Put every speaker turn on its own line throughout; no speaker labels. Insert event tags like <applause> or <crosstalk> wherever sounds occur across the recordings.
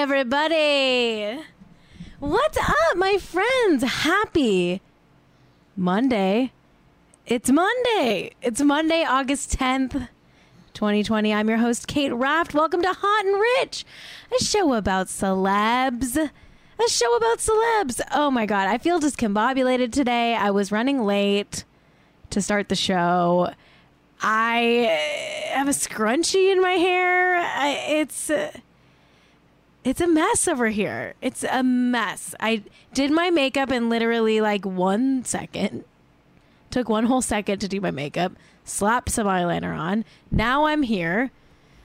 everybody. What's up, my friends? Happy Monday. It's Monday. It's Monday, August 10th, 2020. I'm your host, Kate Raft. Welcome to Hot and Rich, a show about celebs. A show about celebs. Oh my God. I feel discombobulated today. I was running late to start the show. I have a scrunchie in my hair. I, it's. Uh, it's a mess over here. It's a mess. I did my makeup in literally like one second. Took one whole second to do my makeup, slapped some eyeliner on. Now I'm here.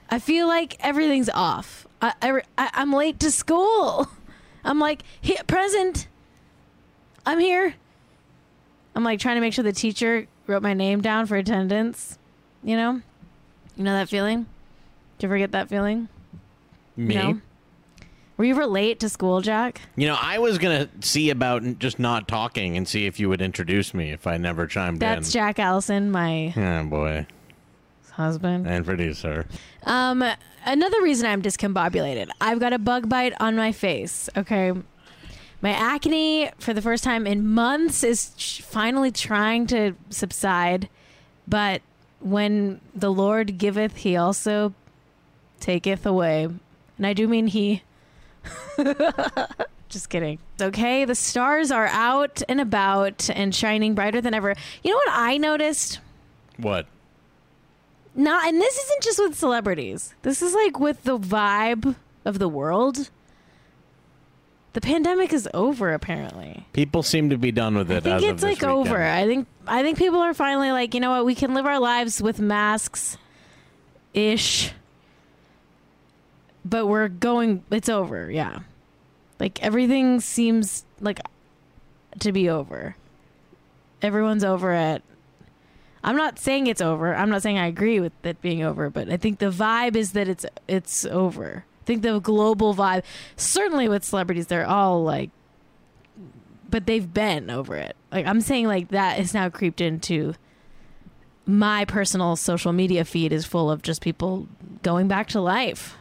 I feel like everything's off. I, I, I, am late to school. <laughs> I'm like, hit present. I'm here. I'm like trying to make sure the teacher wrote my name down for attendance. You know? You know that feeling? Do you ever get that feeling?
Me?
No? Were you late to school, Jack?
You know, I was gonna see about just not talking and see if you would introduce me if I never chimed
That's
in.
That's Jack Allison, my
Oh boy,
husband.
and producer.
Um, another reason I'm discombobulated. I've got a bug bite on my face. Okay, my acne for the first time in months is finally trying to subside, but when the Lord giveth, He also taketh away, and I do mean He. <laughs> Just kidding. Okay, the stars are out and about and shining brighter than ever. You know what I noticed?
What?
Not, and this isn't just with celebrities. This is like with the vibe of the world. The pandemic is over, apparently.
People seem to be done with it.
I think it's like over. I think I think people are finally like, you know what? We can live our lives with masks, ish. But we're going. It's over. Yeah, like everything seems like to be over. Everyone's over it. I'm not saying it's over. I'm not saying I agree with it being over, but I think the vibe is that it's it's over. I think the global vibe, certainly with celebrities, they're all like, but they've been over it. Like I'm saying, like that is now creeped into my personal social media feed is full of just people going back to life.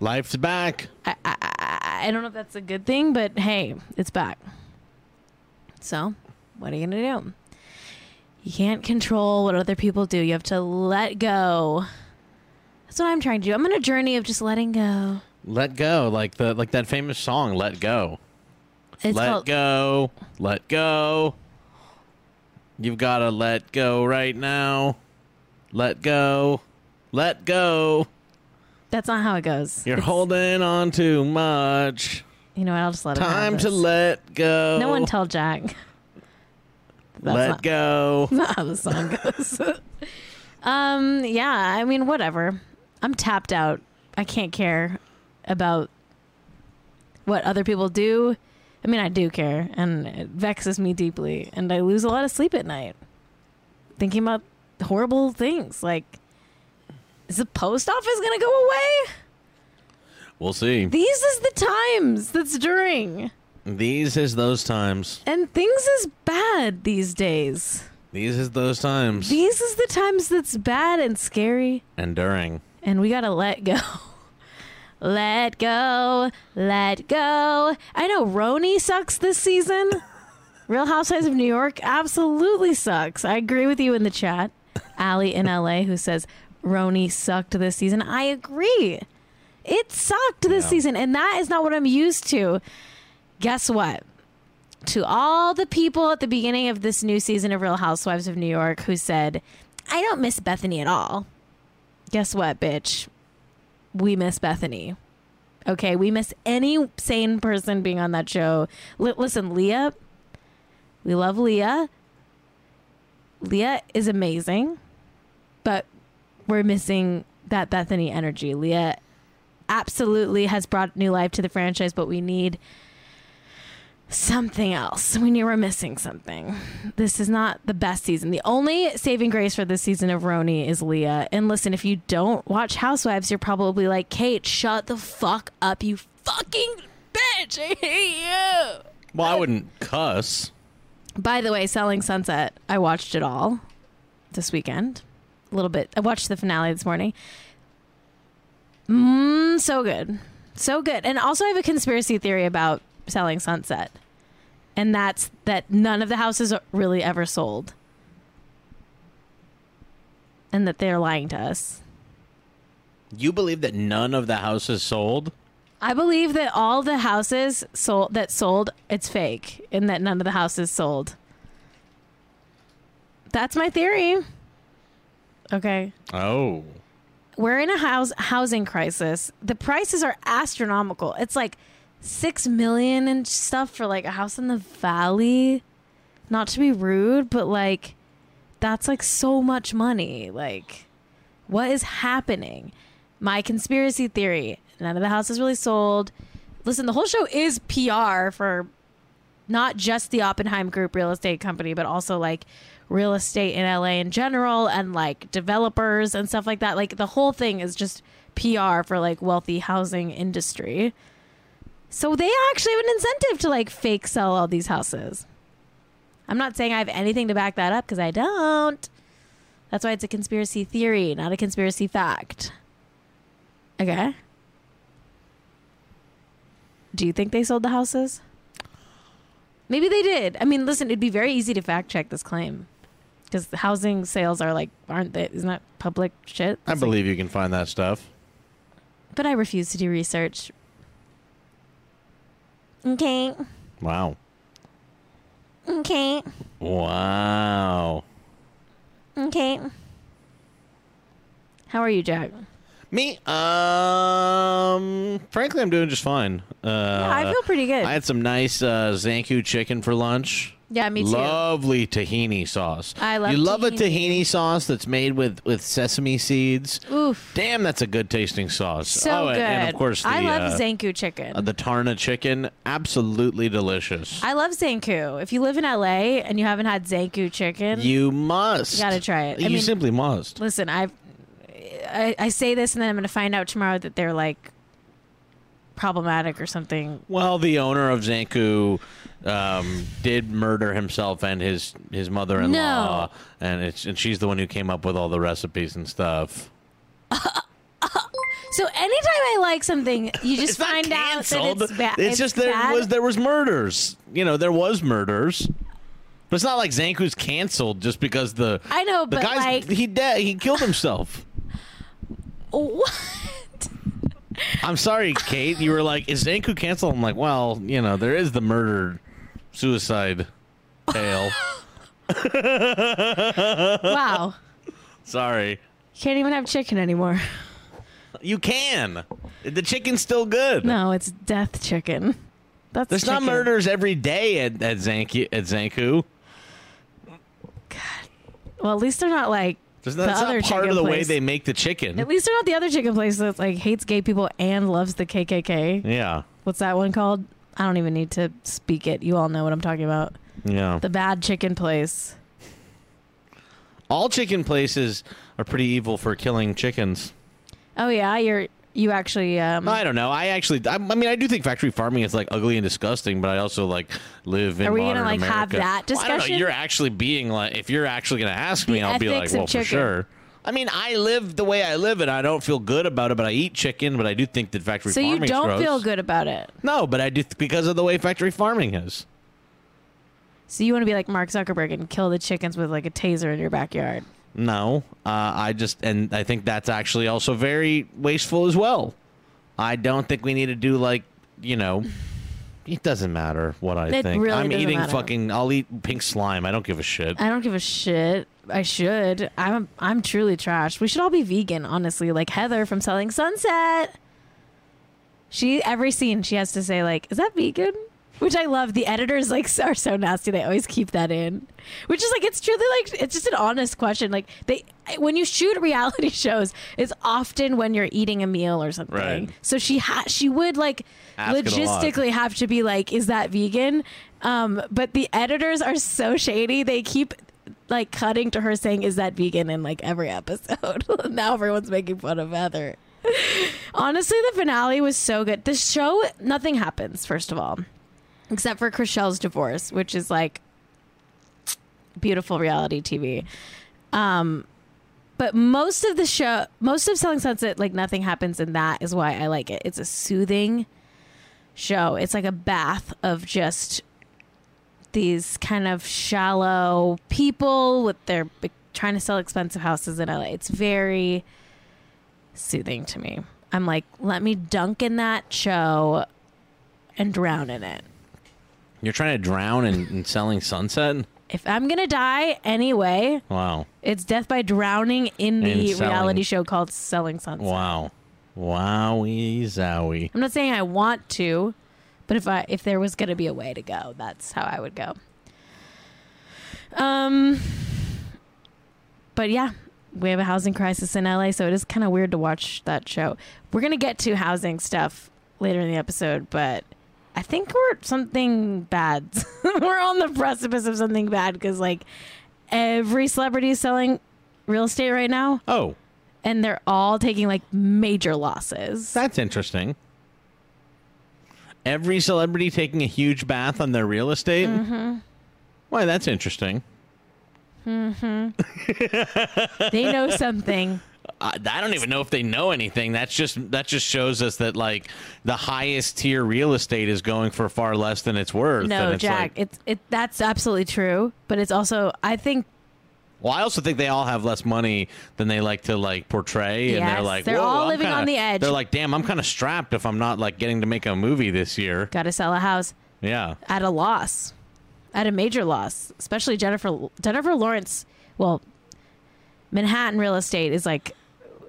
Life's back.
I, I, I don't know if that's a good thing, but hey, it's back. So, what are you gonna do? You can't control what other people do. You have to let go. That's what I'm trying to do. I'm on a journey of just letting go.
Let go, like the like that famous song. Let go.
It's
let
called
go. Let go. You've got to let go right now. Let go. Let go.
That's not how it goes.
You're
It's-
holding on too much.
You know what? I'll just let it go.
Time to let go.
No one tell Jack. <laughs> That's
let
not-
go. <laughs>
not how the song goes. <laughs> um, yeah, I mean, whatever. I'm tapped out. I can't care about what other people do. I mean, I do care, and it vexes me deeply, and I lose a lot of sleep at night thinking about horrible things. Like, is the post office gonna go away?
We'll see.
These is the times that's during,
These is those times.
and things is bad these days.
These is those times.
These is the times that's bad and scary.
And during.
and we gotta let go. <laughs> let go, let go. I know RHONY sucks this season. <laughs> Real Housewives of New York absolutely sucks. I agree with you in the chat. Allie in LA who says RHONY sucked this season. I agree. It sucked this
Yeah.
season, and that is not what I'm used to. Guess what? To all the people at the beginning of this new season of Real Housewives of New York who said, I don't miss Bethany at all guess what, bitch? We miss Bethany. Okay, we miss any sane person being on that show. Li- listen, Leah, we love Leah. Leah is amazing, but we're missing that Bethany energy. Leah absolutely has brought new life to the franchise, but we need something else. We knew we're missing something. This is not the best season. The only saving grace for this season of RHONY is Leah. And listen, if you don't watch Housewives, you're probably like, Kate, shut the fuck up, you fucking bitch. I hate you.
Well, I wouldn't cuss.
By the way, Selling Sunset, I watched it all this weekend. A little bit. I watched the finale this morning. Mmm, so good. So good. And also, I have a conspiracy theory about selling Sunset. And that's that none of the houses really ever sold. And that they're lying to us.
You believe that none of the houses sold?
I believe that all the houses sold that sold it's fake and that none of the houses sold. That's my theory. Okay.
Oh.
We're in a house housing crisis. The prices are astronomical. It's like 6 million and stuff for like a house in the valley. Not to be rude, but like that's like so much money. Like what is happening? My conspiracy theory. None of the houses really sold. Listen, the whole show is PR for not just the Oppenheim Group real estate company, but also like real estate in LA in general and like developers and stuff like that. Like the whole thing is just PR for like wealthy housing industry. So they actually have an incentive to like fake sell all these houses. I'm not saying I have anything to back that up because I don't. That's why it's a conspiracy theory, not a conspiracy fact. Okay. Do you think they sold the houses? Maybe they did. I mean, listen, it'd be very easy to fact check this claim because housing sales are like, aren't they? Isn't that public shit?
I
It's like-
believe you can find that stuff.
but I refuse to do research. Okay.
Wow.
Okay.
Wow.
Okay. How are you, Jack?
Me? Um, frankly, I'm doing just fine. Uh,
Yeah, I feel pretty good.
I had some nice uh, Zankou chicken for lunch.
yeah, me too.
Lovely tahini sauce.
I love
You love a
tahini.
tahini sauce that's made with with sesame seeds.
Oof.
Damn, that's a good tasting sauce.
So
oh, and-
good.
And of course, the,
I love
uh,
Zankou chicken.
uh, the Tarna chicken, absolutely delicious.
I love Zankou. If you live in LA and you haven't had Zankou chicken,
you must.
You gotta try it. I
You
mean-
simply must.
listen, I've, I I say this and then I'm going to find out tomorrow that they're like problematic or something.
Well, the owner of Zankou um, did murder himself and his his mother-in-law,
No.
and it's and she's the one who came up with all the recipes and stuff. <laughs>
So anytime I like something, you just find out that it's bad.
It's, just there
bad.
was there was murders. You know, there was murders. But it's not like Zankou's canceled just because the
I know,
the
but
guy's
like,
he dead he killed himself.
What?
I'm sorry, Kate. You were like, is Zankou canceled? I'm like, well, you know, there is the murder suicide tale. <laughs>
wow,
sorry.
can't even have chicken anymore.
You can. The chicken's still good.
No, it's death chicken. That's
There's not murders every day at, at Zankou at Zankou.
Well, at least they're not like
There's
the
not, that's
other
not part of the way they make the chicken.
At least they're not the other chicken place that like hates gay people and loves the KKK.
yeah.
What's that one called? I don't even need to speak it. You all know what I'm talking about.
Yeah.
The bad chicken place.
All chicken places are pretty evil for killing chickens.
Oh yeah, you're you actually um
I don't know. I actually, I, I mean, I do think factory farming is like ugly and disgusting, but I also like live in.
Are we gonna, like, have
America.
that
Well, I don't know.
discussion?
You're actually being like, if you're actually to ask me,
The
I'll be like, well, for sure. I mean, I live the way I live, and I don't feel good about it. But I eat chicken, but I do think that factory
so
farming.
you don't
gross.
feel good about it.
No, but I do th- because of the way factory farming is.
So you want to be like Mark Zuckerberg and kill the chickens with like a taser in your backyard.
No, uh, I just and I think that's actually also very wasteful as well. I don't think we need to do like you know. It doesn't matter what I
It
think.
really
I'm eating
matter.
fucking. I'll eat pink slime. I don't give a shit.
I don't give a shit. I should. I'm I'm truly trash. We should all be vegan, honestly. Like Heather from Selling Sunset. She every scene she has to say like, "Is that vegan?" Which I love. The editors like are so nasty. They always keep that in. Which is like it's truly like it's just an honest question. Like they when you shoot <laughs> reality shows, it's often when you're eating a meal or something.
Right.
So she ha- she would like
Ask it a lot.
logistically have to be like, "Is that vegan?" Um, but the editors are so shady. They keep like cutting to her saying, "Is that vegan?" in like every episode. <laughs> now everyone's making fun of Heather. <laughs> Honestly, the finale was so good. The show, nothing happens. First of all, except for Chrishell's divorce, which is like beautiful reality TV. Um, but most of the show, most of Selling Sunset, like nothing happens in that is why I like it. It's a soothing show. It's like a bath of just these kind of shallow people with their trying to sell expensive houses in LA. It's very soothing to me. I'm like, let me dunk in that show and drown in it.
You're trying to drown in, in selling sunset?
If I'm gonna die anyway,
Wow.
it's death by drowning in the
selling-
reality show called Selling Sunset.
Wow. Wowie zowie.
I'm not saying I want to, but if I if there was gonna be a way to go, that's how I would go. Um, but yeah, we have a housing crisis in LA, so it is kind of weird to watch that show. We're gonna get to housing stuff later in the episode, but I think we're something bad. <laughs> we're on the precipice of something bad because like every celebrity is selling real estate right now,
Oh,
and they're all taking like major losses.
that's interesting. Every celebrity taking a huge bath on their real estate? Mm-hmm. Why, that's interesting. <laughs>
they know something.
I, I don't even know if they know anything. That's just that just shows us that like the highest tier real estate is going for far less than it's worth.
No,
and it's
Jack,
like-
it's it. That's absolutely true, but it's also I think
well, I also think they all have less money than they like to like portray, and they're like
they're all
I'm
living
kinda-"
on the edge.
They're like, damn, I'm kind of strapped if I'm not like getting to make a movie this year.
got to sell a house
Yeah,
at a loss, at a major loss. Especially Jennifer Jennifer Lawrence. Well, Manhattan real estate is like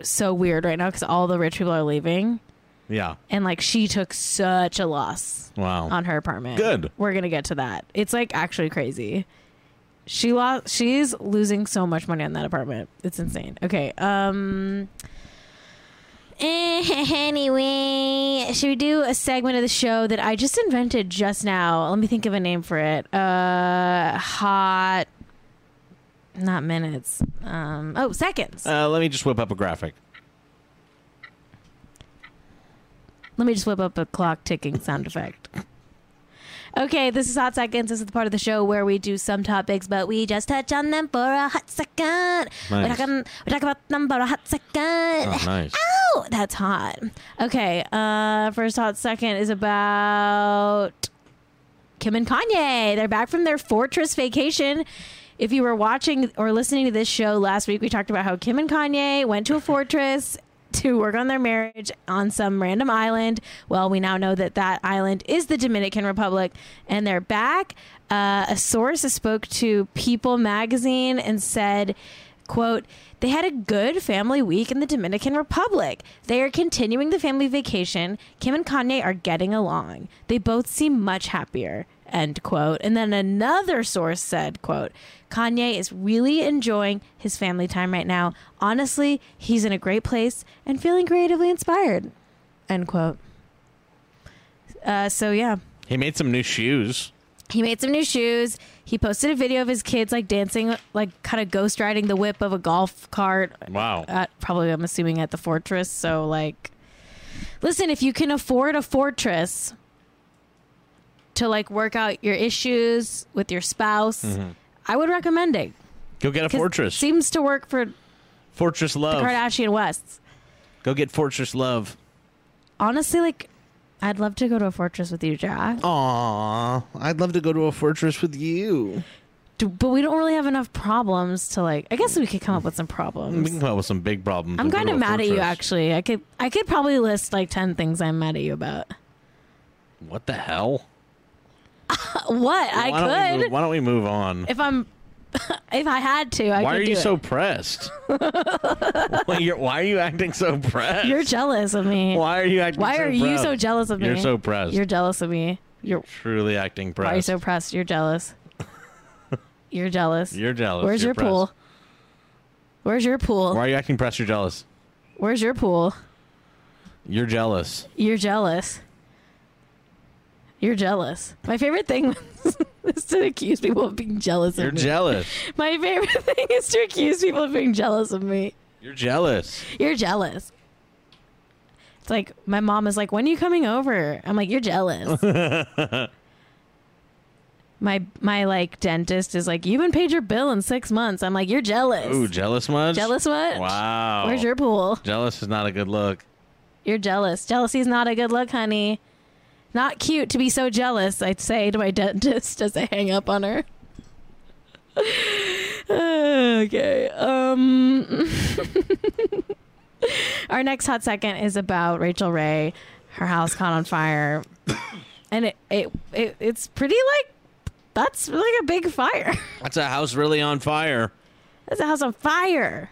so weird right now because all the rich people are leaving,
yeah.
and like she took such a loss
Wow.
on her apartment.
Good.
We're gonna get to that. It's like actually crazy. She lost. She's losing so much money on that apartment. It's insane. Okay. Um. <laughs> Anyway, should we do a segment of the show that I just invented just now? Let me think of a name for it. Uh, hot. Not minutes. Um. Oh, seconds.
Uh, let me just whip up a graphic.
Let me just whip up a clock ticking sound effect. Okay, this is Hot Seconds. This is the part of the show where we do some topics, but we just touch on them for a hot second. We
Nice.
talk, we talk about them for a hot second.
Oh, nice.
Ow! That's hot. Okay, uh, first hot second is about Kim and Kanye. They're back from their fortress vacation. If you were watching or listening to this show last week, we talked about how Kim and Kanye went to a fortress <laughs> to work on their marriage on some random island. Well, we now know that that island is the Dominican Republic, and they're back. Uh, a source spoke to People magazine and said, quote, they had a good family week in the Dominican Republic. They are continuing the family vacation. Kim and Kanye are getting along. They both seem much happier. End quote. And then another source said, quote, Kanye is really enjoying his family time right now. Honestly, he's in a great place and feeling creatively inspired. End quote. Uh, so yeah,
He made some new shoes.
he made some new shoes. He posted a video of his kids like dancing, like kind of ghost riding the whip of a golf cart.
Wow.
At, probably, I'm assuming at the fortress. So, like, listen, if you can afford a fortress to like work out your issues with your spouse, mm-hmm. I would recommend it.
Go get a fortress.
Seems to work for
Fortress Love.
The Kardashian Wests.
Go get Fortress Love.
Honestly, like, I'd love to go to a fortress with you, Jack.
Aw, I'd love to go to a fortress with you.
Do- But we don't really have enough problems to like. I guess we could come up with some problems.
We can come up with some big problems.
I'm kind of mad at you. Actually, I could I could probably list like ten things I'm mad at you about.
What the hell? <laughs>
What
why
I
Don't
could
move, why don't we move on?
if I'm <laughs> if I had to. I
why are you
it.
so pressed? <laughs> why, you're, why are you acting so pressed?
You're jealous of me.
Why are you acting?
Why
so
are you so jealous of me?
You're so pressed.
You're jealous of me. You're
truly acting pressed.
why are you so pressed? You're jealous. You're jealous.
You're jealous.
Where's
You're
your
pressed.
pool? Where's your pool?
Why are you acting pressed? You're jealous.
Where's your pool?
You're jealous.
You're jealous. You're jealous. My favorite thing <laughs> is to accuse people of being jealous of me.
You're
of me.
jealous. <laughs>
My favorite <laughs> thing is to accuse people of being jealous of me.
You're jealous.
You're jealous. It's like my mom is like, "When are you coming over?" I'm like, "You're jealous." My my like dentist is like, you haven't paid your bill in six months. I'm like, you're jealous.
Ooh, jealous much?
jealous what?
Wow.
Where's your pool?
Jealous is not a good look.
You're jealous. Jealousy is not a good look, honey. Not cute to be so jealous, I'd say to my dentist <laughs> as I hang up on her. <sighs> okay. Um <laughs> Our next hot second is about Rachael Ray. Her house caught on fire. <coughs> And it, it, it it's pretty like that's like a big fire. <laughs>
That's a house really on fire.
That's a house on fire.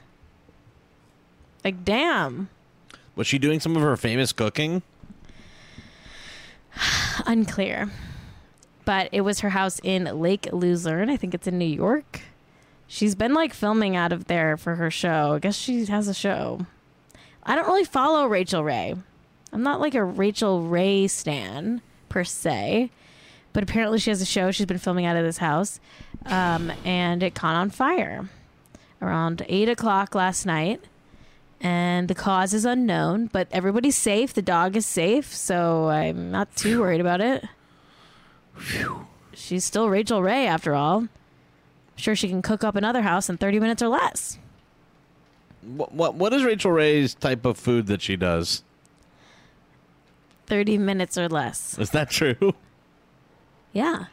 Like damn.
Was she doing some of her famous cooking? <sighs>
Unclear. But it was her house in Lake Luzerne. I think it's in New York. She's been like filming out of there for her show. I guess she has a show. I don't really follow Rachael Ray. I'm not like a Rachael Ray stan per se, but apparently she has a show. She's been filming out of this house, um, and it caught on fire around eight o'clock last night. And the cause is unknown, but everybody's safe. The dog is safe, so I'm not too worried about it. She's still Rachael Ray after all. Sure, she can cook up another house in 30 minutes or less.
What, what What is Rachael Ray's type of food that she does?
30 minutes or less.
Is that true?
Yeah.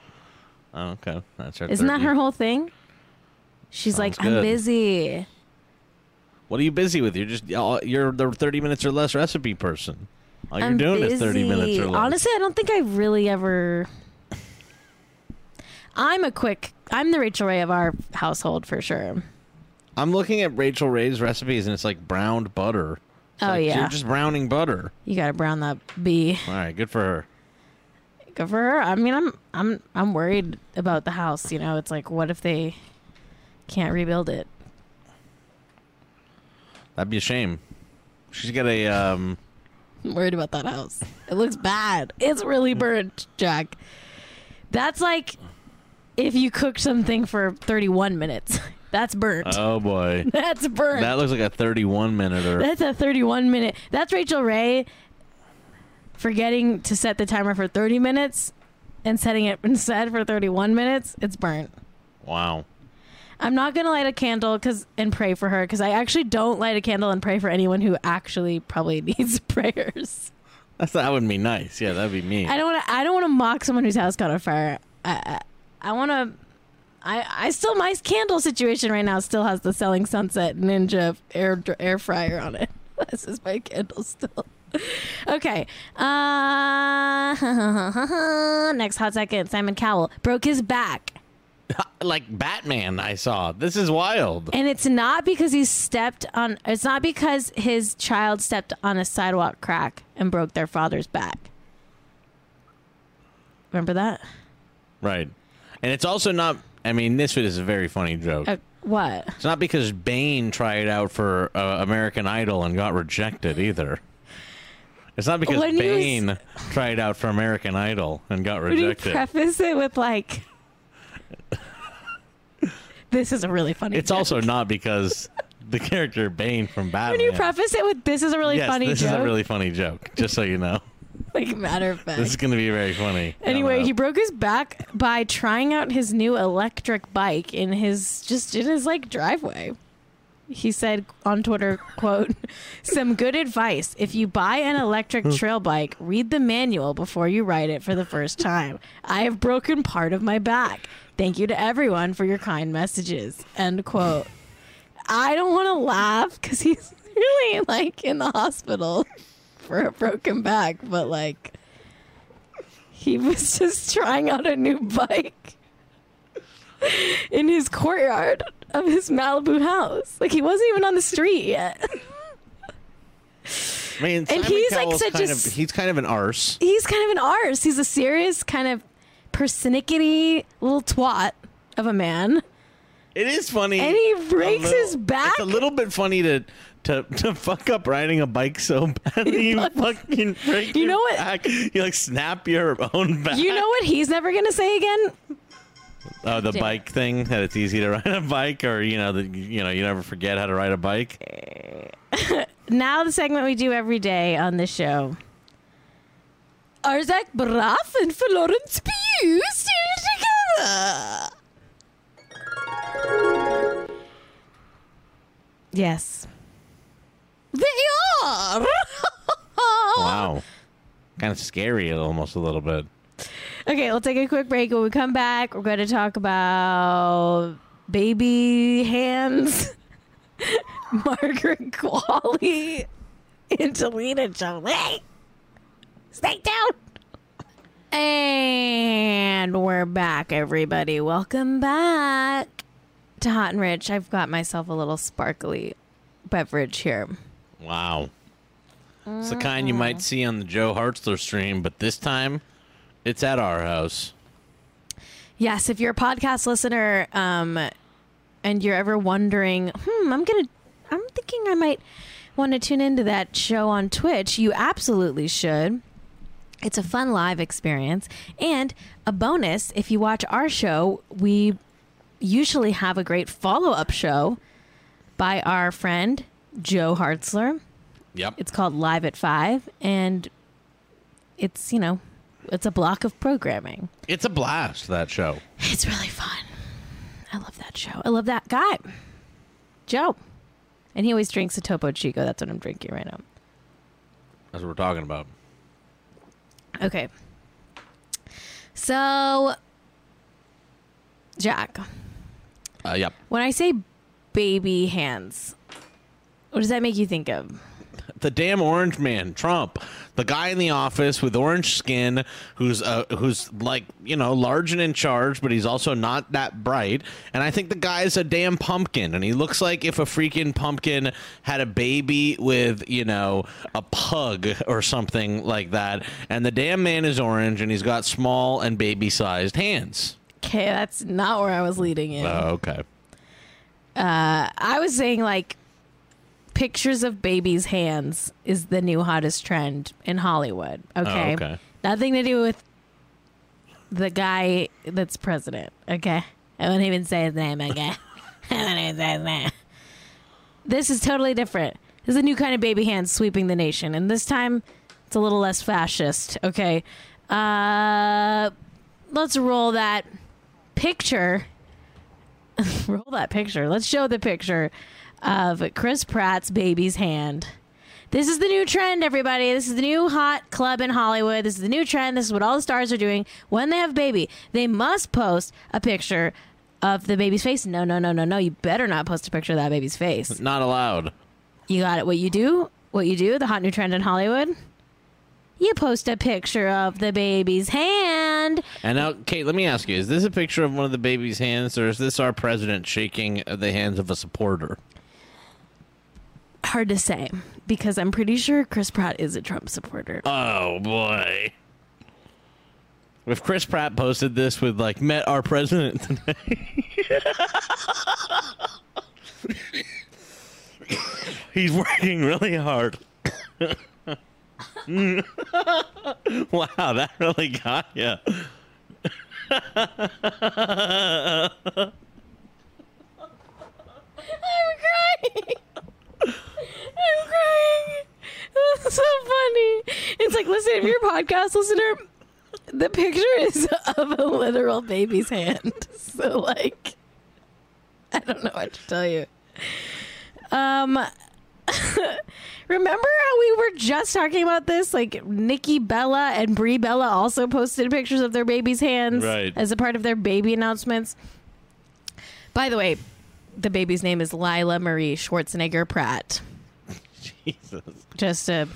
Oh, okay. That's her.
Isn't that her whole thing? She's like,
Sounds
I'm busy.
What are you busy with? You're just you're the thirty minutes or less recipe person. All you're
I'm
doing is thirty
busy.
minutes or less.
Honestly, I don't think I really ever. I'm a quick. I'm the Rachael Ray of our household for sure.
I'm looking at Rachael Ray's recipes and it's like browned butter. It's
Oh,
like
yeah.
you're just browning butter.
You gotta brown that bee.
All right, good for her.
Good for her. I mean, I'm I'm I'm worried about the house. You know, it's like, what if they can't rebuild it?
That'd be a shame. She's got a um.
I'm worried about that house. It looks bad. It's really burnt, Jack. That's like if you cook something for 31 minutes. <laughs> That's burnt.
Oh boy, <laughs>
That's burnt.
that looks like a 31 minute or.
That's a 31 minute. That's Rachael Ray forgetting to set the timer for 30 minutes and setting it <laughs> instead for 31 minutes. It's burnt.
Wow.
I'm not gonna light a candle because and pray for her because I actually don't light a candle and pray for anyone who actually probably <laughs> needs <laughs> prayers.
That's that would be nice. Yeah, that'd be me.
I don't want to. I don't want to mock someone whose house caught on fire. I I, I want to. I I still my candle situation right now still has the Selling Sunset Ninja air air fryer on it. <laughs> This is my candle still. Okay. Uh, next hot second. Simon Cowell broke his back. <laughs>
like Batman, I saw. This is wild.
And it's not because he stepped on. It's not because his child stepped on a sidewalk crack and broke their father's back. Remember that?
Right. And it's also not. I mean, this is a very funny joke.
Uh, what?
It's not because Bane tried out for uh, American Idol and got rejected either. It's not because
When he was-
Bane tried out for American Idol and got rejected.
Would you preface it with like? <laughs> this is a really funny.
It's
joke.
also not because the character Bane from Batman. <laughs>
When you preface it with "This is a really
yes,
funny
this
joke,"
is a really funny joke. Just so you know, <laughs>
like matter of fact.
this is going to be very funny.
Anyway, he broke his back by trying out his new electric bike in his just in his like driveway. He said on Twitter, quote, <laughs> some good advice. If you buy an electric hmm. trail bike, read the manual before you ride it for the first time. I have broken part of my back. Thank you to everyone for your kind messages. End quote. I don't want to laugh because he's <laughs> really like in the hospital <laughs> for a broken back, but like he was just trying out a new bike in his courtyard of his Malibu house. Like he wasn't even on the street yet. <laughs>
I mean,
and
Simon
he's, like, such a
kind
s-
of, he's kind of an arse.
He's kind of an arse. He's a serious kind of persnickety little twat of a man.
It is funny.
And he breaks
little-
his back.
It's a little bit funny to to to fuck up riding a bike so <laughs> bad. you fucking break
You know what?
back. You like snap your own back.
You know what he's never going to say again?
Oh, the
Damn.
bike thing that it's easy to <laughs> ride a bike, or you know, that you know, you never forget how to ride a bike. <laughs>
Now the segment we do every day on the show. Are Zach Braff and Florence Pugh still together. Yes. They are. <laughs>
Wow. Kind of scary almost a little bit.
Okay, we'll take a quick break. When we come back, we're going to talk about baby hands, <laughs> Margaret Qualley, Angelina Jolie. Stay down. And we're back, everybody. Welcome back to Hot and Rich. I've got myself a little sparkly beverage here.
Wow. It's the kind you might see on the Joe Hartzler stream, but this time it's at our house.
Yes, if you're a podcast listener, um, and you're ever wondering, hmm, I'm gonna, I'm thinking I might want to tune into that show on Twitch. You absolutely should. It's a fun live experience, and a bonus if you watch our show, we usually have a great follow up show by our friend Joe Hartzler.
Yep.
It's called Live at Five, and it's you know, it's a block of programming.
It's a blast, that show.
It's really fun. I love that show. I love that guy, Joe. And he always drinks a Topo Chico. That's what I'm drinking right now.
That's what we're talking about.
Okay. So, Jack,
Uh, yep.
when I say baby hands, what does that make you think of?
The damn orange man, Trump, the guy in the office with orange skin, who's uh, who's like you know large and in charge, but he's also not that bright. And I think the guy's a damn pumpkin, and he looks like if a freaking pumpkin had a baby with you know a pug or something like that. And the damn man is orange, and he's got small and baby sized hands.
Okay, that's not where I was leading you.
Oh, okay.
Uh, I was saying like pictures of babies' hands is the new hottest trend in Hollywood. Okay.
Oh, okay.
Nothing to do with the guy that's president. Okay. I won't even say his name, okay? I <laughs> won't even say his name. This is totally different. This is a new kind of baby hand sweeping the nation. And this time it's a little less fascist. Okay. Uh let's roll that picture <laughs> roll that picture. Let's show the picture of Chris Pratt's baby's hand. This is the new trend, everybody. This is the new hot club in Hollywood. This is the new trend. This is what all the stars are doing when they have a baby. They must post a picture of the baby's face. No, no, no, no, no. You better not post a picture of that baby's face.
Not allowed.
You got it. What you do? What you do? The hot new trend in Hollywood? You post a picture of the baby's hand.
And now, Kate, let me ask you: Is this a picture of one of the baby's hands, or is this our president shaking the hands of a supporter?
Hard to say because I'm pretty sure Chris Pratt is a Trump supporter.
Oh boy! If Chris Pratt posted this with like met our president today, <laughs> he's working really hard. <laughs> wow, that really got you.
I'm crying. <laughs> I'm crying. <laughs> That's so funny. It's like, listen, if you're a podcast listener, the picture is of a literal baby's hand. <laughs> So, like, I don't know what to tell you. Um, <laughs> remember how we were just talking about this? Like, Nikki Bella and Brie Bella also posted pictures of their baby's hands
Right.
as a part of their baby announcements. By the way, the baby's name is Lyla Marie Schwarzenegger Pratt.
Jesus,
Just a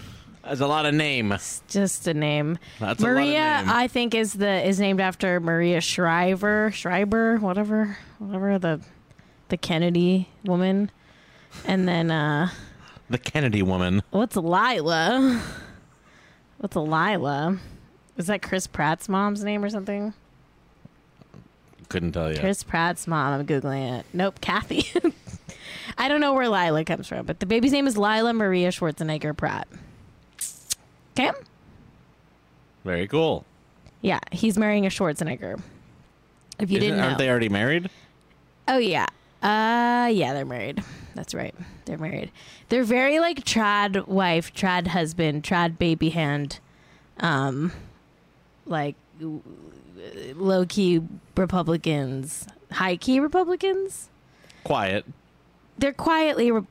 that's a lot of name.
just a name.
That's a lot of
Maria,
name.
I think is the is named after Maria Shriver, Schreiber, whatever, whatever the the Kennedy woman. And then uh
The Kennedy woman.
what's Lyla? What's Lyla? Is that Chris Pratt's mom's name or something?
Couldn't tell you.
Chris Pratt's mom. I'm googling it. Nope, Kathy. <laughs> I don't know where Lyla comes from, but the baby's name is Lyla Maria Schwarzenegger Pratt. Okay.
Very cool.
Yeah, he's marrying a Schwarzenegger. If you
Isn't-
didn't know.
aren't they already married?
Oh yeah. Uh yeah, they're married. That's right. They're married. They're very like trad wife, trad husband, trad baby hand. Um like low key Republicans, high key Republicans.
Quiet.
They're quietly, re-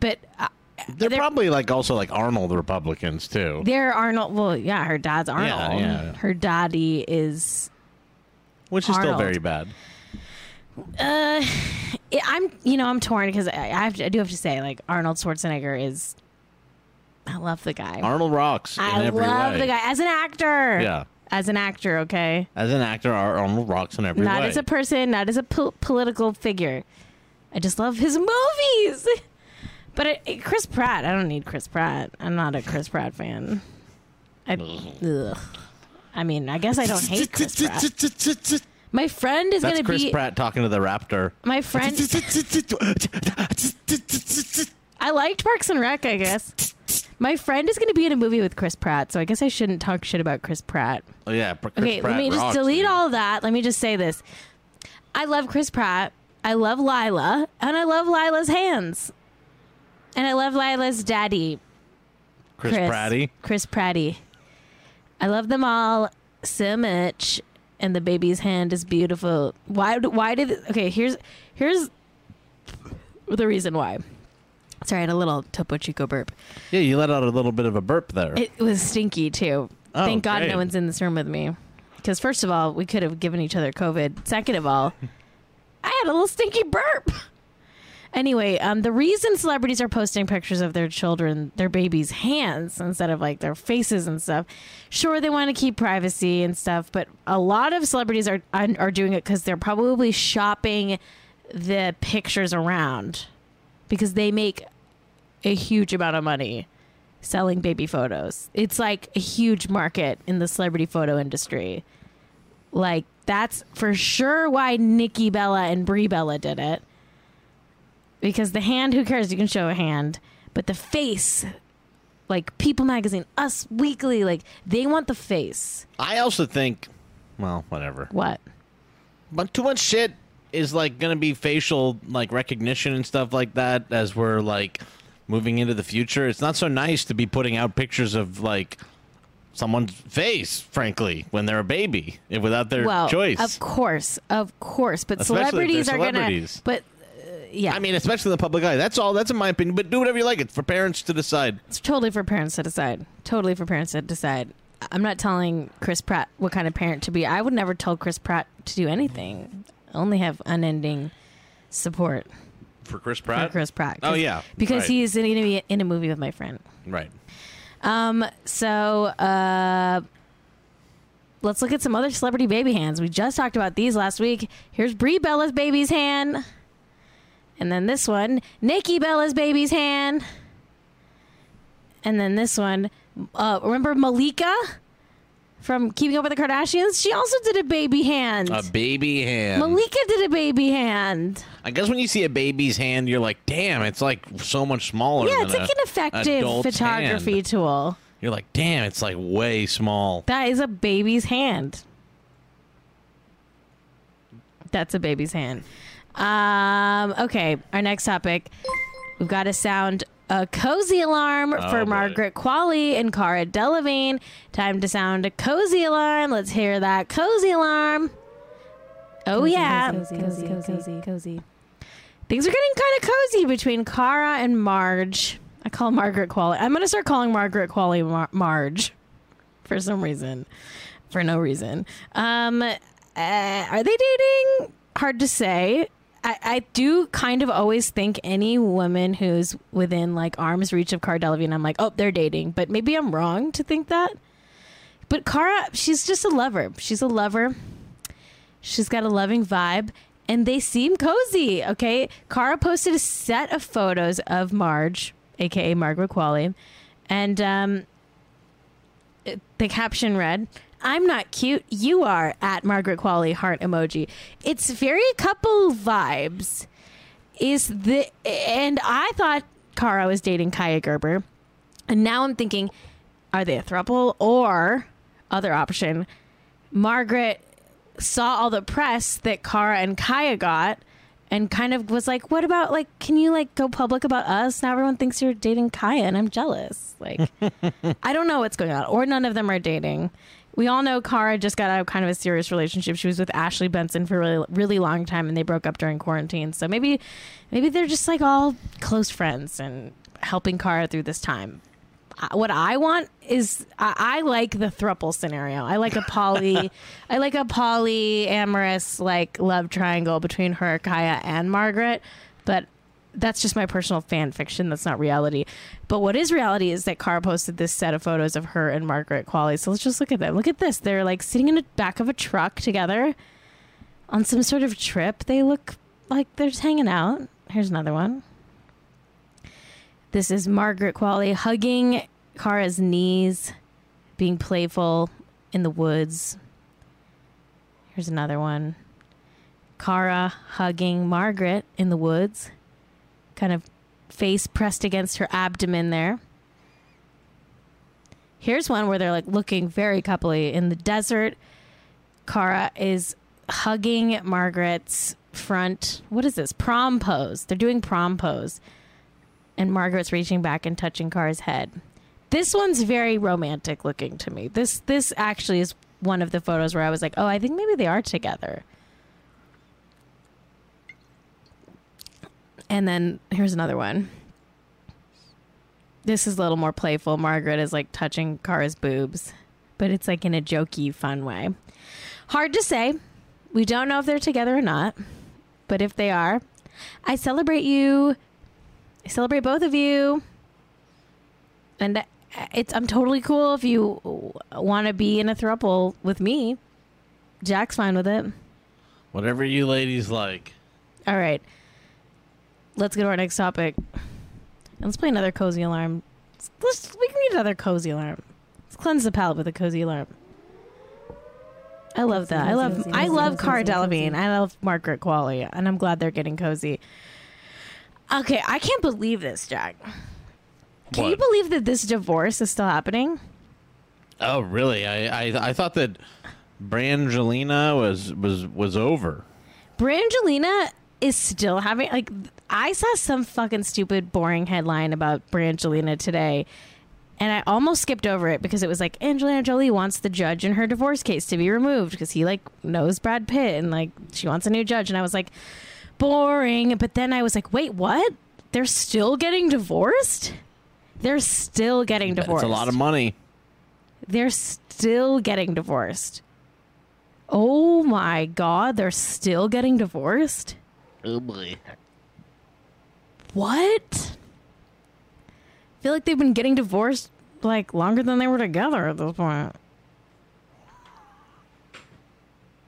but uh,
They're,
They're-
probably like also like Arnold Republicans too.
they're Arnold. Well, yeah, her dad's Arnold.
yeah.
Her daddy is.
Which is still very bad.
Uh, it- I'm you know I'm torn because I, I have to, I do have to say like Arnold Schwarzenegger is. I love the guy.
Arnold rocks in
I love
way.
the guy as an actor.
Yeah.
As an actor, okay.
As an actor, Arnold rocks in every
not
way.
as a person, not as a pol- political figure. I just love his <laughs> movies. But it, it- Chris Pratt, I don't need Chris Pratt. I'm not a Chris Pratt fan. I, ugh. I mean, I guess I don't hate Chris Pratt. My friend is going to be Chris
Pratt talking to the raptor.
my friend. I liked Parks and Rec, I guess. My friend is going to be in a movie with Chris Pratt, so I guess I shouldn't talk shit about Chris Pratt.
Oh yeah, Chris
Okay,
Pratt
let me just
rocks,
delete
dude.
all that. Let me just say this. I love Chris Pratt. I love Lyla. And I love Lyla's hands. And I love Lyla's daddy,
Chris, Pratty.
Chris Pratty. I love them all so much. And the baby's hand is beautiful. Why? Why did? Okay, here's here's the reason why. Sorry, I had a little Topo Chico burp.
Yeah, you let out a little bit of a burp there.
It was stinky too.
Oh,
Thank God
great.
no one's in this room with me. Because first of all, we could have given each other COVID. Second of all, <laughs> I had a little stinky burp. Anyway, um, the reason celebrities are posting pictures of their children, their babies' hands instead of like their faces and stuff. Sure, they want to keep privacy and stuff, but a lot of celebrities are are doing it because they're probably shopping the pictures around because they make a huge amount of money selling baby photos. It's like a huge market in the celebrity photo industry. Like that's for sure why Nikki Bella and Brie Bella did it. Because the hand, who cares? You can show a hand, but the face, like People Magazine, Us Weekly, like they want the face.
I also think, well, whatever.
What?
But too much shit is like going to be facial like recognition and stuff like that as we're like moving into the future. It's not so nice to be putting out pictures of like someone's face, frankly, when they're a baby without their
well,
choice.
of course, of course, but
Especially
celebrities are gonna. But uh, yeah,
I mean, especially in the public eye. That's all. That's in my opinion. But do whatever you like. It's for parents to decide.
It's totally for parents to decide. Totally for parents to decide. I'm not telling Chris Pratt what kind of parent to be. I would never tell Chris Pratt to do anything. I only have unending support
For Chris Pratt. for.
Chris Pratt.
Oh yeah,
because
right.
he's going to be in a movie with my friend.
right.
Um. So, uh, let's look at some other celebrity baby hands. We just talked about these last week. Here's Brie Bella's baby's hand, and then this one, Nikki Bella's baby's hand, and then this one. Uh, remember Malika from Keeping Up with the Kardashians? She also did a baby hand.
A baby hand.
Malika did a baby hand.
I guess when you see a baby's hand, you're like, damn, it's like so much smaller.
Yeah, it's like
a
an effective photography
hand.
tool.
You're like, damn, it's like way small.
That is a baby's hand. That's a baby's hand. Um, okay, our next topic. We've got to sound a cozy alarm
Oh,
for
boy.
Margaret Qualley and Cara Delevingne. Time to sound a cozy alarm. Let's hear that cozy alarm. Oh yeah,
cozy, cozy, cozy, cozy.
things are getting kind of cozy between Cara and Marge. I call Margaret Qualley. I'm gonna start calling Margaret Qualley Mar- Marge for some reason, for no reason. Um, uh, are they dating? Hard to say. I, I do kind of always think any woman who's within like arm's reach of Cara Delevingne, I'm like, oh, they're dating. But maybe I'm wrong to think that. But Cara, she's just a lover. She's a lover. She's got a loving vibe, and they seem cozy. Okay, Cara posted a set of photos of Marge, aka Margaret Qualley, and um, the caption read, "I'm not cute. You are." At Margaret Qualley heart emoji. It's very couple vibes. Is the and I thought Cara was dating Kaia Gerber, and now I'm thinking, are they a throuple or other option? Margaret saw all the press that Cara and Kaia got and kind of was like, "What about like? Can you like go public about us? Now everyone thinks you're dating Kaia, and I'm jealous." Like, <laughs> I don't know what's going on, or none of them are dating. We all know Cara just got out of kind of a serious relationship. She was with Ashley Benson for a really, really long time, and they broke up during quarantine. So maybe, maybe they're just like all close friends and helping Cara through this time. I- What I want is I, I like the thruple scenario. I like a poly, <laughs> I like a polyamorous like love triangle between her, Kaia, and Margaret. But that's just my personal fan fiction. That's not reality. But what is reality is that Cara posted this set of photos of her and Margaret Qualley. So let's just look at them. Look at this. They're like sitting in the back of a truck together on some sort of trip. They look like they're just hanging out. Here's another one. This is Margaret Qualley hugging Cara's knees, being playful in the woods. Here's another one. Kara hugging Margaret in the woods, kind of face pressed against her abdomen there. Here's one where they're like looking very coupley in the desert. Cara is hugging Margaret's front. What is this? Prom pose. They're doing prom pose. And Margaret's reaching back and touching Cara's head. This one's very romantic looking to me. This this actually is one of the photos where I was like, "Oh, I think maybe they are together." And then here's another one. This is a little more playful. Margaret is like touching Cara's boobs, but it's like in a jokey, fun way. Hard to say. We don't know if they're together or not, but if they are, I celebrate you. I celebrate both of you. And it's I'm totally cool if you want to be in a throuple with me. Jack's fine with it.
Whatever you ladies like.
All right. Let's go to our next topic. And let's play another cozy alarm. Let's, let's- we can need another cozy alarm. Let's cleanse the palate with a cozy alarm. I love that. I love I love
cozy,
Cara. Delevingne. I love Margaret Qualley, and I'm glad they're getting cozy. Okay, I can't believe this, Jack. Can you believe that this divorce is still happening?
Oh, really? I I, I thought that Brangelina was was was over.
Brangelina is still having like I saw some fucking stupid boring headline about Brangelina today and I almost skipped over it because it was like Angelina Jolie wants the judge in her divorce case to be removed because he like knows Brad Pitt and like she wants a new judge. And I was like boring. But then I was like wait what? They're still getting divorced? They're still getting divorced
It's a lot of money.
they're still getting divorced. Oh my god they're still getting divorced?
Oh boy.
What? I feel like they've been getting divorced like longer than they were together at this point.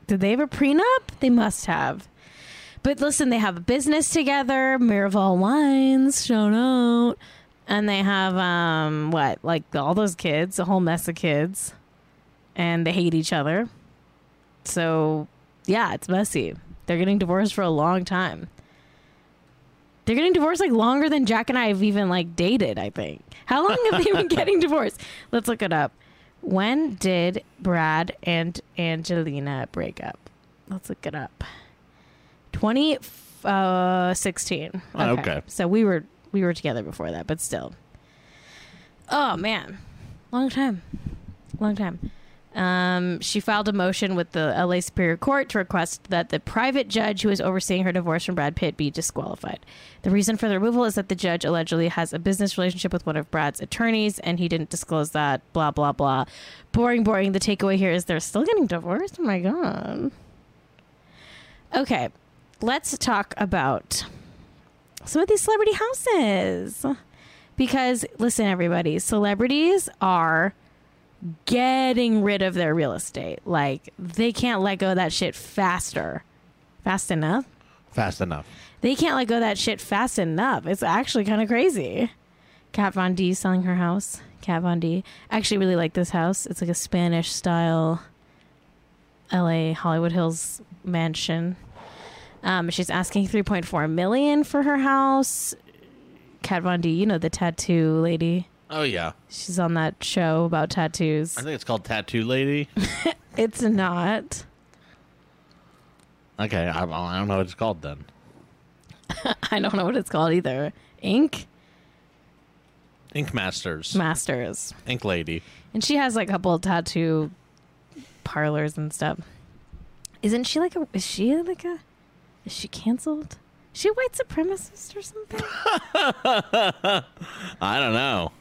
Did they have a prenup? They must have. But listen, they have a business together, Miraval Wines, shout out. And they have um what, like all those kids, a whole mess of kids. And they hate each other. So yeah, it's messy. They're getting divorced for a long time. They're getting divorced like longer than Jack and I have even like dated, I think. How long have they been <laughs> getting divorced? Let's look it up. When did Brad and Angelina break up? Let's look it up. 2016.
Uh, oh, okay.
So we were we were together before that, but still. Oh man. Long time. Long time. Um, she filed a motion with the LA Superior Court to request that the private judge who is overseeing her divorce from Brad Pitt be disqualified. The reason for the removal is that the judge allegedly has a business relationship with one of Brad's attorneys and he didn't disclose that. Blah, blah, blah. Boring, boring. The takeaway here is they're still getting divorced. Oh my God. Okay, let's talk about some of these celebrity houses. Because, listen, everybody, celebrities are getting rid of their real estate. Like they can't let go of that shit faster. Fast enough.
Fast enough.
They can't let go of that shit fast enough. It's actually kind of crazy. Kat Von D selling her house. Kat Von D. I actually really like this house. It's like a Spanish style LA Hollywood Hills mansion. Um, she's asking 3.4 million for her house. Kat Von D, you know the tattoo lady.
Oh yeah.
She's on that show about tattoos.
I think it's called Tattoo Lady. <laughs>
It's not.
Okay, I, I don't know what it's called then. <laughs>
I don't know what it's called either. Ink
Ink Masters.
Masters.
Ink Lady.
And she has like a couple of tattoo parlors and stuff. Isn't she like a is she like a is she canceled? Is she a white supremacist or something? <laughs>
I don't know.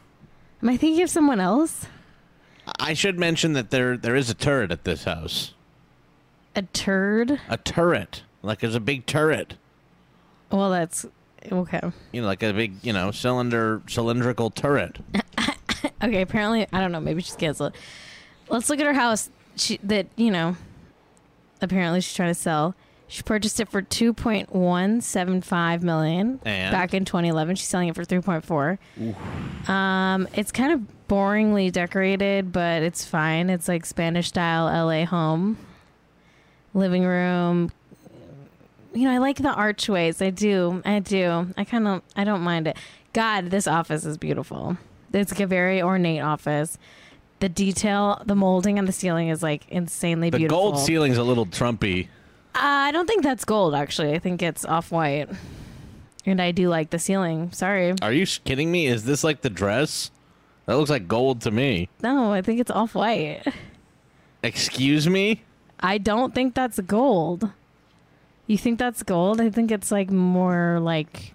Am I thinking of someone else?
I should mention that there there is a turret at this house.
A turd?
A turret. Like there's a big turret.
Well, that's okay.
You know, like a big, you know, cylinder cylindrical turret. <laughs>
Okay, apparently I don't know, maybe she's canceled. Let's look at her house. She that, you know, apparently she's trying to sell. She purchased it for 2.175 million
And?
back in 2011. She's selling it for 3.4. Um, it's kind of boringly decorated, but it's fine. It's like Spanish style LA home. Living room. You know, I like the archways. I do. I do. I kind of I don't mind it. God, this office is beautiful. It's like a very ornate office. The detail, the molding on the ceiling is like insanely
The
beautiful.
The gold ceiling's a little Trumpy.
Uh, I don't think that's gold. Actually, I think it's off white. And I do like the ceiling. Sorry,
Are you kidding me? Is this like the dress? That looks like gold to me.
no, I think it's off white.
Excuse me?
I don't think that's gold. You think that's gold? I think it's like more like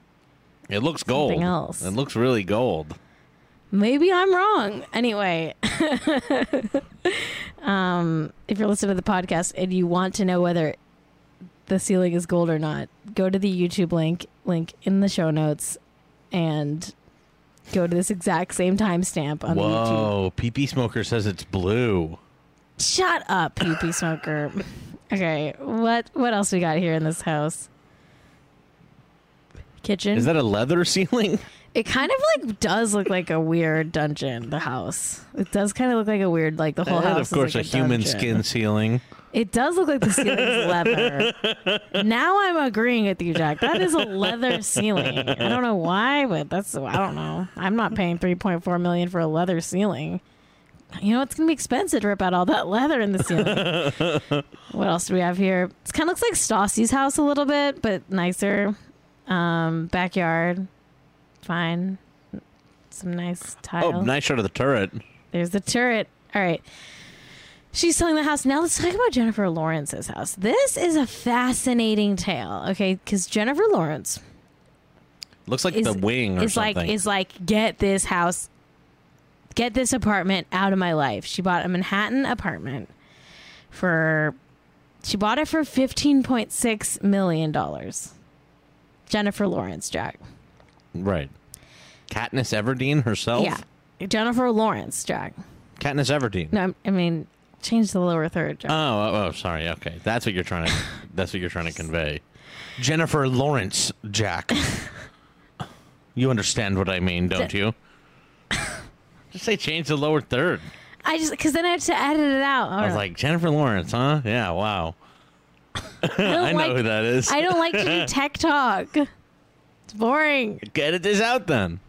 It looks gold.
Something else.
It looks really gold.
maybe I'm wrong. Anyway, <laughs> um, if you're listening to the podcast and you want to know whether the ceiling is gold or not, go to the YouTube link link in the show notes and go to this exact same timestamp on the YouTube.
Whoa, PP Smoker says it's blue.
Shut up, pee smoker. Okay, what what else we got here in this house? Kitchen.
Is that a leather <laughs> ceiling?
it kind of like does look like a weird dungeon. The house. It does kind of look like a weird like the whole
And
house.
of course,
like
a, human
dungeon.
skin ceiling.
It does look like the ceiling is <laughs> leather. Now I'm agreeing with you, Jack. That is a leather ceiling. I don't know why, but that's I don't know. I'm not paying 3.4 million for a leather ceiling. You know it's gonna be expensive to rip out all that leather in the ceiling. <laughs> what else do we have here? It kind of looks like Stassi's house a little bit, but nicer. Um, backyard, fine. Some nice tile.
Oh, nice shot of the turret.
There's the turret. All right. She's selling the house. Now let's talk about Jennifer Lawrence's house. This is a fascinating tale, okay? Because Jennifer Lawrence
Looks like
is,
the wing or
is
something.
like is like get this house, get this apartment out of my life. She bought a Manhattan apartment for she bought it for fifteen point six million dollars. Jennifer Lawrence, Jack.
right. Katniss Everdeen herself.
Yeah, Jennifer Lawrence, Jack.
Katniss Everdeen.
No, I mean change the lower third.
Oh, oh, oh, sorry. Okay, that's what you're trying to. <laughs> that's what you're trying to convey. Jennifer Lawrence, Jack. <laughs> you understand what I mean, don't
D-
you? Just say change the lower third.
I just because then I have to edit it out.
I was like Jennifer Lawrence, huh? Yeah. Wow.
I, <laughs>
I know
like,
who that is.
I don't like to do tech talk. It's boring.
Edit this out then.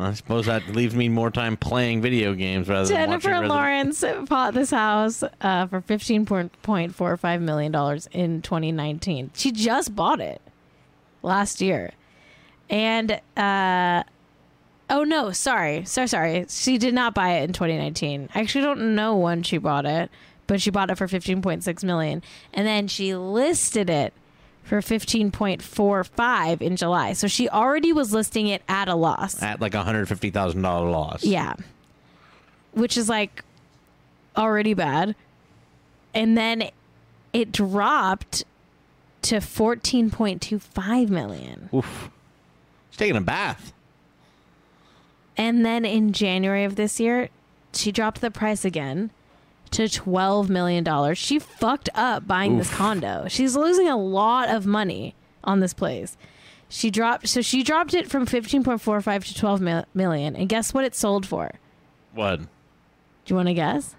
I suppose that leaves me more time playing video games rather than
Jennifer
watching Resident-
Lawrence bought this house uh, for fifteen point four five million dollars in 2019. She just bought it last year, and uh, oh no, sorry, so sorry, she did not buy it in 2019. I actually don't know when she bought it, but she bought it for 15.6 million, and then she listed it for 15.45 in July. So she already was listing it at a loss.
at like hundred fifty thousand dollar loss.
Yeah. Which is like already bad. And then it dropped to 14.25 million.
Oof. She's taking a bath.
And then in January of this year, she dropped the price again to $12 million. She fucked up buying this condo. She's losing a lot of money on this place. She dropped so she dropped it from 15.45 to 12 mil- million. And guess what it sold for?
What?
Do you want to guess?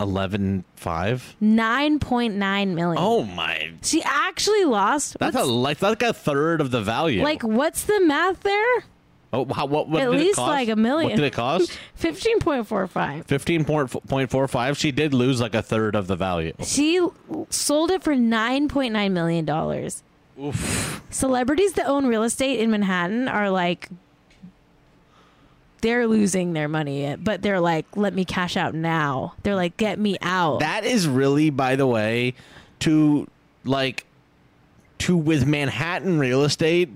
Eleven five.
9.9 million.
Oh my!
She actually lost.
That's a like that's like a third of the value.
like what's the math there?
Oh, how, what, what
at
did it
least
cost?
like a million.
What did it cost? <laughs>
15.45.
Fifteen point four five. She did lose like a third of the value.
She sold it for 9.9 million dollars
Oof.
Celebrities that own real estate in Manhattan are like they're losing their money, but they're like, let me cash out now. They're like, get me out.
That is really, by the way, to like to with Manhattan real estate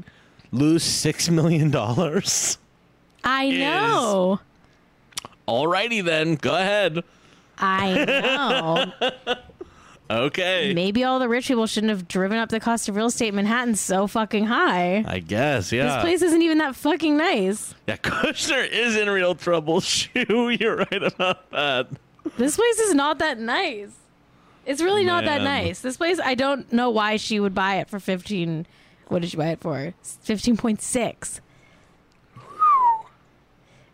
lose six million dollars.
I know.
Alrighty then, go ahead.
I know. <laughs>
Okay.
Maybe all the rich people shouldn't have driven up the cost of real estate in Manhattan so fucking high.
I guess, yeah.
This place isn't even that fucking nice.
yeah, <laughs> Kushner is in real trouble. <laughs> Shoo, you're right about that.
This place is not that nice. It's really not that nice. This place, I don't know why she would buy it for 15. What did you buy it for? 15.6.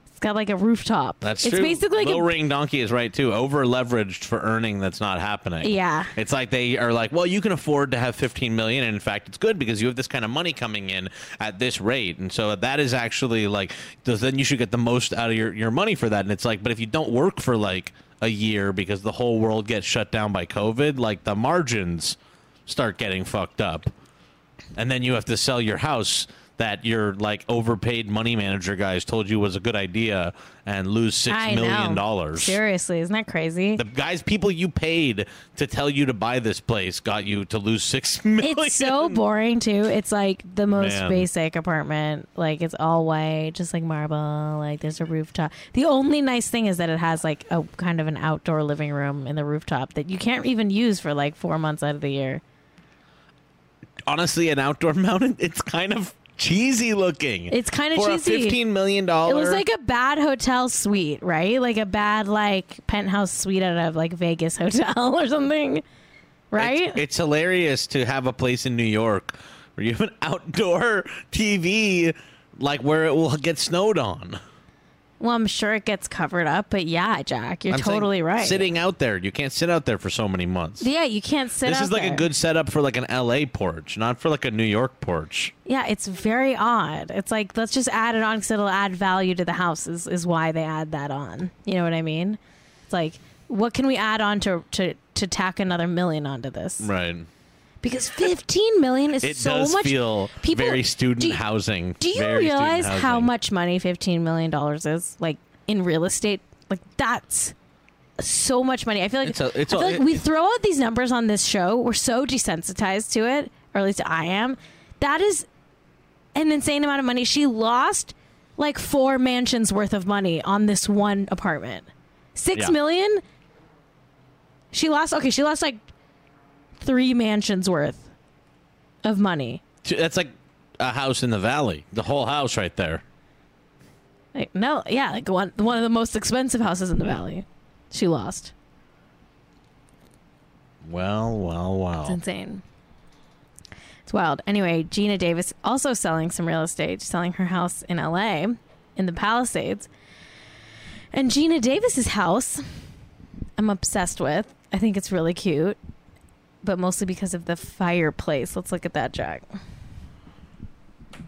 It's got like a rooftop.
That's
it's
true.
basically like
Little
a,
Ring Donkey is right too. Over leveraged for earning that's not happening.
Yeah.
It's like they are like, well, you can afford to have 15 million, and in fact, it's good because you have this kind of money coming in at this rate, and so that is actually like, then you should get the most out of your your money for that. And it's like, but if you don't work for like a year because the whole world gets shut down by COVID, like the margins start getting fucked up, and then you have to sell your house that your like overpaid money manager guys told you was a good idea and lose six
I
million
know.
dollars.
Seriously, isn't that crazy?
The guys, people you paid to tell you to buy this place, got you to lose six <laughs> million.
It's so boring too. It's like the most
Man.
basic apartment. Like it's all white, just like marble. Like there's a rooftop. The only nice thing is that it has like a kind of an outdoor living room in the rooftop that you can't even use for like four months out of the year.
Honestly an outdoor <laughs> mountain. It's kind of cheesy looking.
It's kind of cheesy.
fifteen million
It
dollar.
was like a bad hotel suite, right? Like a bad like penthouse suite out of like Vegas <laughs> hotel or something, right?
It's, it's hilarious to have a place in New York where you have an <laughs> outdoor TV, like where it will get snowed on.
Well, I'm sure it gets covered up, but yeah, Jack, you're
I'm saying
totally right.
Sitting out there, you can't sit out there for so many months.
yeah, you can't sit.
this is like
there.
a good setup for like an LA porch, not for like a New York porch.
Yeah, it's very odd. It's like let's just add it on because it'll add value to the house. Is, is why they add that on. You know what I mean? It's like what can we add on to to to tack another million onto this?
Right.
Because fifteen million is
It
so
does
much.
feel
people-
very student
do you-
housing.
Do you
very
realize how much money fifteen million dollars is? Like in real estate, like that's so much money. I feel like
It's a- it's
I feel
a-
like we throw out these numbers on this show. We're so desensitized to it, or at least I am. That is an insane amount of money. She lost like four mansions worth of money on this one apartment. Six
Yeah.
million. She lost. Okay, she lost like three mansions worth of money.
That's like a house in the valley. The whole house right there.
Like, no, yeah, like one one of the most expensive houses in the valley. She lost.
Well, well, well.
It's insane. It's wild. Anyway, Geena Davis also selling some real estate, selling her house in LA in the Palisades. And Geena Davis's house, I'm obsessed with. I think it's really cute, but mostly because of the fireplace. Let's look at that, Jack.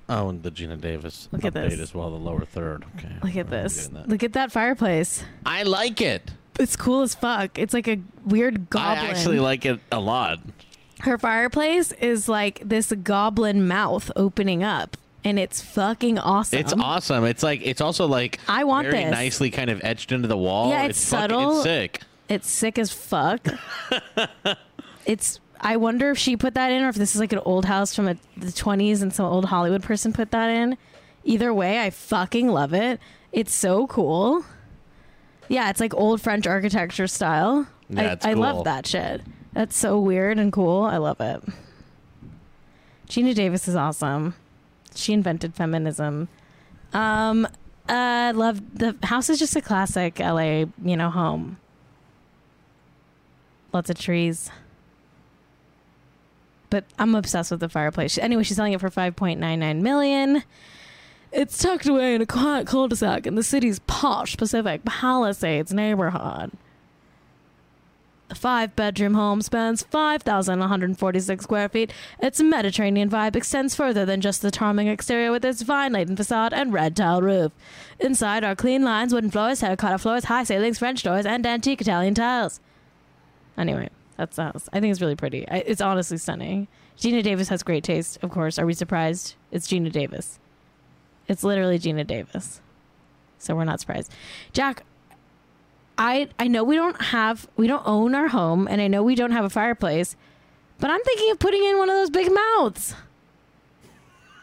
Oh, and the Geena Davis
Look at
update
this.
as well, the lower third. Okay.
Look at this. Look at that fireplace.
I like it.
It's cool as fuck. It's like a weird goblin.
I actually like it a lot.
her fireplace is like this goblin mouth opening up and it's fucking awesome
It's awesome. It's like it's also like
I want
very
this.
nicely kind of etched into the wall.
Yeah, it's
fucking-
subtle.
it's sick.
it's sick as fuck <laughs> it's i wonder if she put that in or if this is like an old house from a, the 20s and some old hollywood person put that in. Either way i fucking love it. It's so cool. Yeah it's like old french architecture style.
Yeah,
I, I
cool.
love that shit. That's so weird and cool. I love it. Geena davis is awesome. She invented feminism. Um uh love the house is just a classic la you know home. Lots of trees but i'm obsessed with the fireplace anyway she's selling it for 5.99 million it's tucked away in a quiet cul-de-sac in the city's posh pacific palisades neighborhood the five bedroom home spans 5,146 square feet. Its Mediterranean vibe extends further than just the charming exterior with its vine laden facade and red tile roof. Inside are clean lines, wooden floors, terracotta floors, high ceilings, French doors, and antique Italian tiles. Anyway, That's us. I think it's really pretty. I, it's honestly stunning. Geena Davis has great taste, of course. Are we surprised? It's Geena Davis. It's literally Geena Davis. So we're not surprised. Jack, I I know we don't have we don't own our home and I know we don't have a fireplace, but I'm thinking of putting in one of those big mouths. <laughs>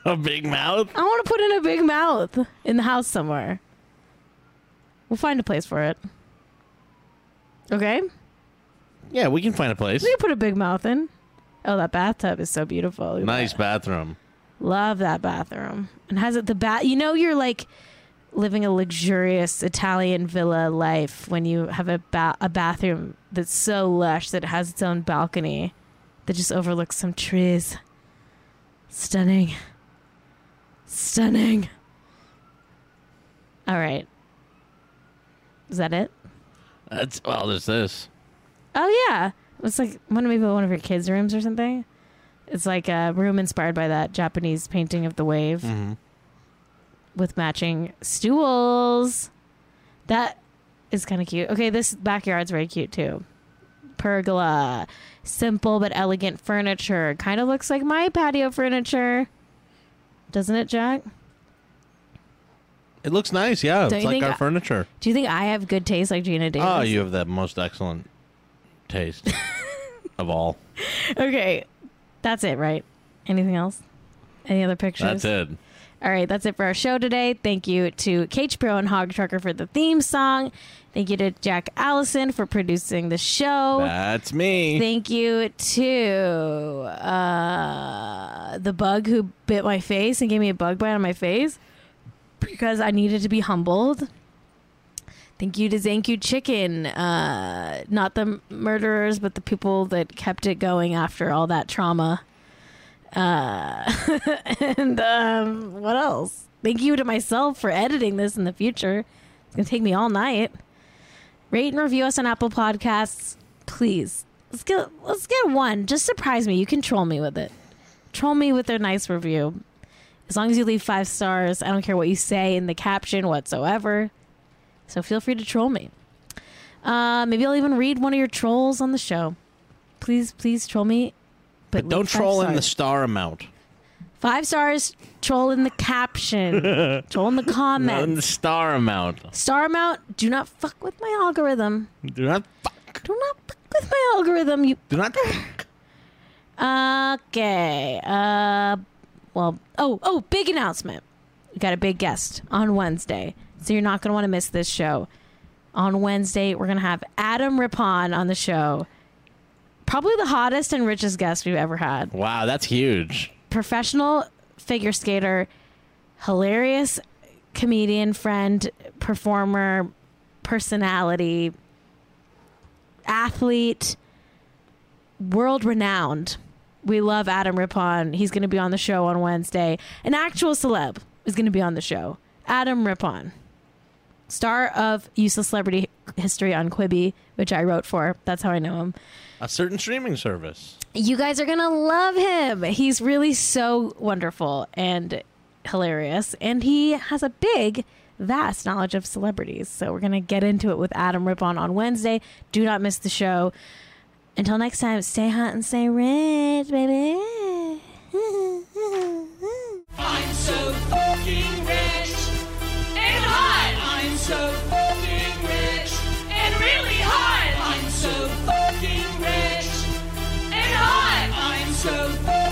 A big mouth.
I want to put in a big mouth in the house somewhere. We'll find a place for it. Okay?
Yeah, we can find a place.
We can put a big mouth in. Oh, that bathtub is so beautiful. Look at
Nice
that.
bathroom.
Love that bathroom. And has it the bat? You know, you're like living a luxurious Italian villa life when you have a ba- a bathroom that's so lush that it has its own balcony that just overlooks some trees. Stunning. Stunning. All right. Is that it?
That's well. There's this.
Oh yeah, it's like one of maybe one of your kids' rooms or something. It's like a room inspired by that Japanese painting of the wave
Mhm.
with matching stools. That is kind of cute. Okay, this backyard's very cute too. Pergola, simple but elegant furniture. Kind of looks like my patio furniture, doesn't it, Jack?
It looks nice. Yeah,
Don't
it's like our
I-
furniture.
Do you think I have good taste like Geena Davis?
Oh, you have the most excellent taste <laughs> of all.
Okay, that's it, right? Anything else? Any other pictures?
That's it.
All right, that's it for our show today. Thank you to Kate Pro and Hog Trucker for the theme song. Thank you to Jack Allison for producing the show.
That's me.
Thank you to uh, the bug who bit my face and gave me a bug bite on my face because I needed to be humbled. Thank you to Zankou Chicken, uh, not the murderers, but the people that kept it going after all that trauma. Uh, <laughs> and um, what else? Thank you to myself for editing this in the future. It's gonna take me all night. Rate and review us on Apple Podcasts, please. Let's get let's get one. Just surprise me. You can troll me with it. Troll me with a nice review. As long as you leave five stars, I don't care what you say in the caption whatsoever. So feel free to troll me. Uh, maybe I'll even read one of your trolls on the show. Please, please troll me.
but
leave
don't troll in the star amount.
five stars. Troll in the caption. <laughs> troll in the
Not in the star amount.
Star amount. Do not fuck with my algorithm.
Do not fuck.
Do not fuck with my algorithm. You
Do not fuck.
Okay. Uh, well, oh, oh, big announcement. We got a big guest on Wednesday, so you're not going to want to miss this show. On Wednesday, we're going to have Adam Rippon on the show. Probably the hottest and richest guest we've ever had.
Wow, that's huge.
Professional figure skater, hilarious comedian, friend, performer, personality, athlete, world renowned. We love Adam Rippon. He's going to be on the show on Wednesday. An actual celeb is going to be on the show. Adam Rippon, star of Useless Celebrity History on Quibi, which I wrote for. That's how I know him.
A certain streaming service.
You guys are going to love him. He's really so wonderful and hilarious. And he has a big, vast knowledge of celebrities. So we're going to get into it with Adam Rippon on Wednesday. Do not miss the show. Until next time, stay hot and stay rich, baby. <laughs> I'm so
fucking rich so fucking rich
and really hot. I'm
so fucking rich
and hot.
I'm so